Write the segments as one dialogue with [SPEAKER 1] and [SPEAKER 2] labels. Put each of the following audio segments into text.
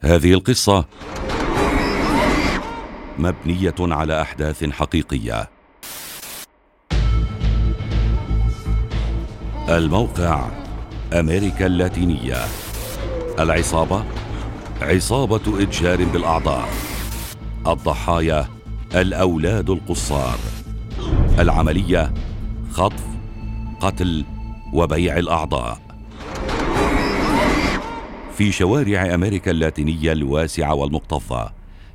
[SPEAKER 1] هذه القصة مبنية على أحداث حقيقية. الموقع أمريكا اللاتينية. العصابة؟ عصابة إتجار بالأعضاء. الضحايا؟ الأولاد القصار. العملية؟ خطف قتل وبيع الأعضاء. في شوارع أمريكا اللاتينية الواسعة والمكتظه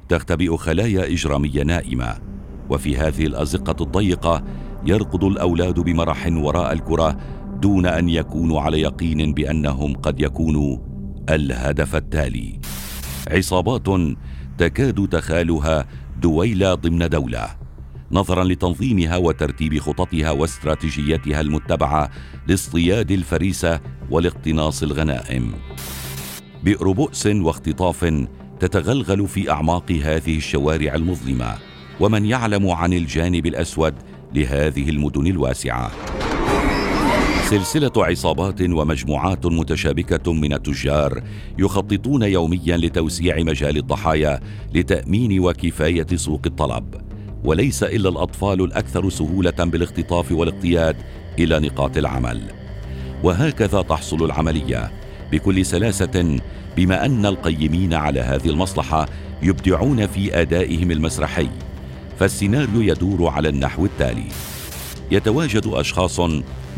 [SPEAKER 1] تختبئ خلايا إجرامية نائمة. وفي هذه الأزقة الضيقة يركض الأولاد بمرح وراء الكرة دون أن يكونوا على يقين بأنهم قد يكونوا الهدف التالي. عصابات تكاد تخالها دويلة ضمن دولة. نظرا لتنظيمها وترتيب خططها واستراتيجيتها المتبعة لاصطياد الفريسة والاقتناص الغنائم. بئر بؤس واختطاف تتغلغل في أعماق هذه الشوارع المظلمة ومن يعلم عن الجانب الأسود لهذه المدن الواسعة. سلسلة عصابات ومجموعات متشابكة من التجار يخططون يوميا لتوسيع مجال الضحايا لتأمين وكفاية سوق الطلب. وليس إلا الأطفال الأكثر سهولة بالاختطاف والاقتياد إلى نقاط العمل. وهكذا تحصل العملية. بكل سلاسة بما أن القيمين على هذه المصلحة يبدعون في أدائهم المسرحي فالسيناريو يدور على النحو التالي. يتواجد أشخاص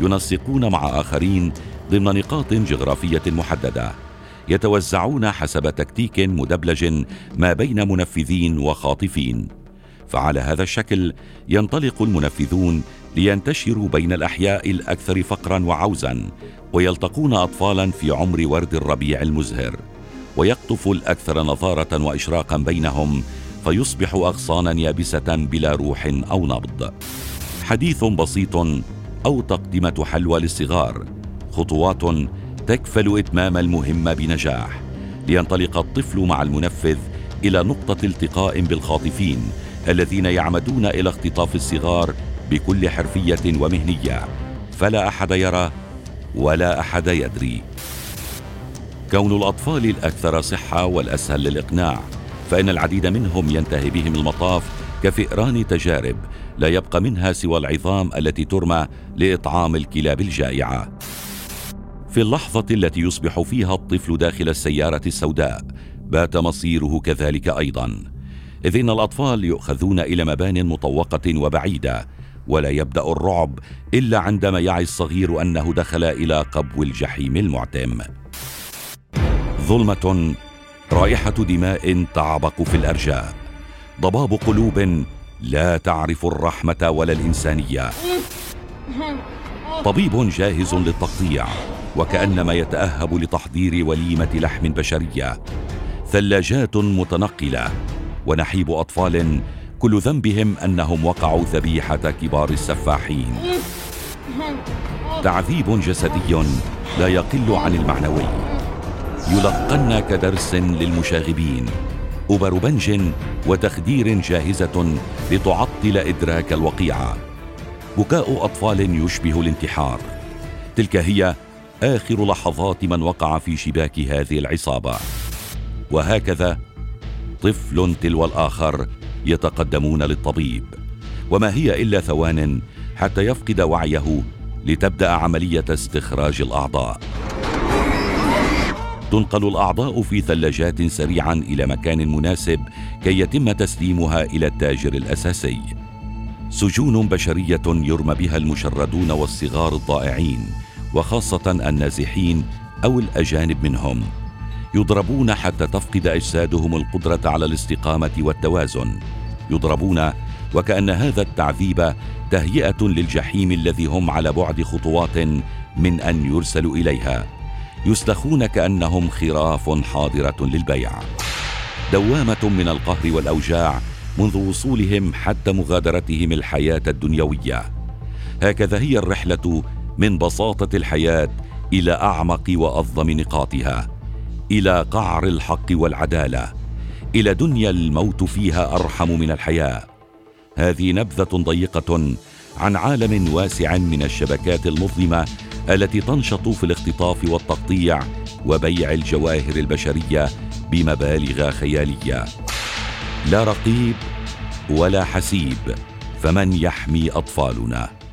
[SPEAKER 1] ينسقون مع آخرين ضمن نقاط جغرافية محددة يتوزعون حسب تكتيك مدبلج ما بين منفذين وخاطفين. فعلى هذا الشكل ينطلق المنفذون لينتشروا بين الأحياء الأكثر فقرا وعوزا ويلتقون اطفالا في عمر ورد الربيع المزهر ويقطف الأكثر نظارة واشراقا بينهم فيصبح اغصانا يابسة بلا روح أو نبض. حديث بسيط أو تقدمة حلوى للصغار خطوات تكفل إتمام المهمه بنجاح لينطلق الطفل مع المنفذ إلى نقطة التقاء بالخاطفين الذين يعمدون إلى اختطاف الصغار بكل حرفية ومهنية. فلا أحد يرى ولا أحد يدري. كون الأطفال الأكثر صحة والأسهل للإقناع فإن العديد منهم ينتهي بهم المطاف كفئران تجارب لا يبقى منها سوى العظام التي ترمى لإطعام الكلاب الجائعة. في اللحظة التي يصبح فيها الطفل داخل السيارة السوداء بات مصيره كذلك أيضا. إذ إن الأطفال يؤخذون إلى مبان مطوقة وبعيدة ولا يبدأ الرعب إلا عندما يعي الصغير أنه دخل إلى قبو الجحيم المعتم. ظلمة رائحة دماء تعبق في الأرجاء. ضباب قلوب لا تعرف الرحمة ولا الإنسانية. طبيب جاهز للتقطيع وكأنما يتأهب لتحضير وليمة لحم بشرية. ثلاجات متنقلة ونحيب أطفال كل ذنبهم أنهم وقعوا ذبيحة كبار السفاحين. تعذيب جسدي لا يقل عن المعنوي. يلقن كدرس للمشاغبين أبر بنج وتخدير جاهزة لتعطل إدراك الوقيعة. بكاء أطفال يشبه الانتحار. تلك هي آخر لحظات من وقع في شباك هذه العصابة. وهكذا طفل تلو الآخر يتقدمون للطبيب. وما هي إلا ثوان حتى يفقد وعيه لتبدأ عملية استخراج الأعضاء. تنقل الأعضاء في ثلاجات سريعا إلى مكان مناسب كي يتم تسليمها إلى التاجر الأساسي. سجون بشرية يرمى بها المشردون والصغار الضائعين وخاصة النازحين أو الأجانب منهم. يضربون حتى تفقد أجسادهم القدرة على الاستقامة والتوازن. يضربون وكأن هذا التعذيب تهيئة للجحيم الذي هم على بعد خطوات من أن يرسلوا إليها. يسلخون كأنهم خراف حاضرة للبيع. دوامة من القهر والأوجاع منذ وصولهم حتى مغادرتهم الحياة الدنيوية. هكذا هي الرحلة من بساطة الحياة إلى أعمق وأظلم نقاطها. إلى قعر الحق والعدالة إلى دنيا الموت فيها أرحم من الحياة. هذه نبذة ضيقة عن عالم واسع من الشبكات المظلمة التي تنشط في الاختطاف والتقطيع وبيع الجواهر البشرية بمبالغ خيالية. لا رقيب ولا حسيب فمن يحمي أطفالنا؟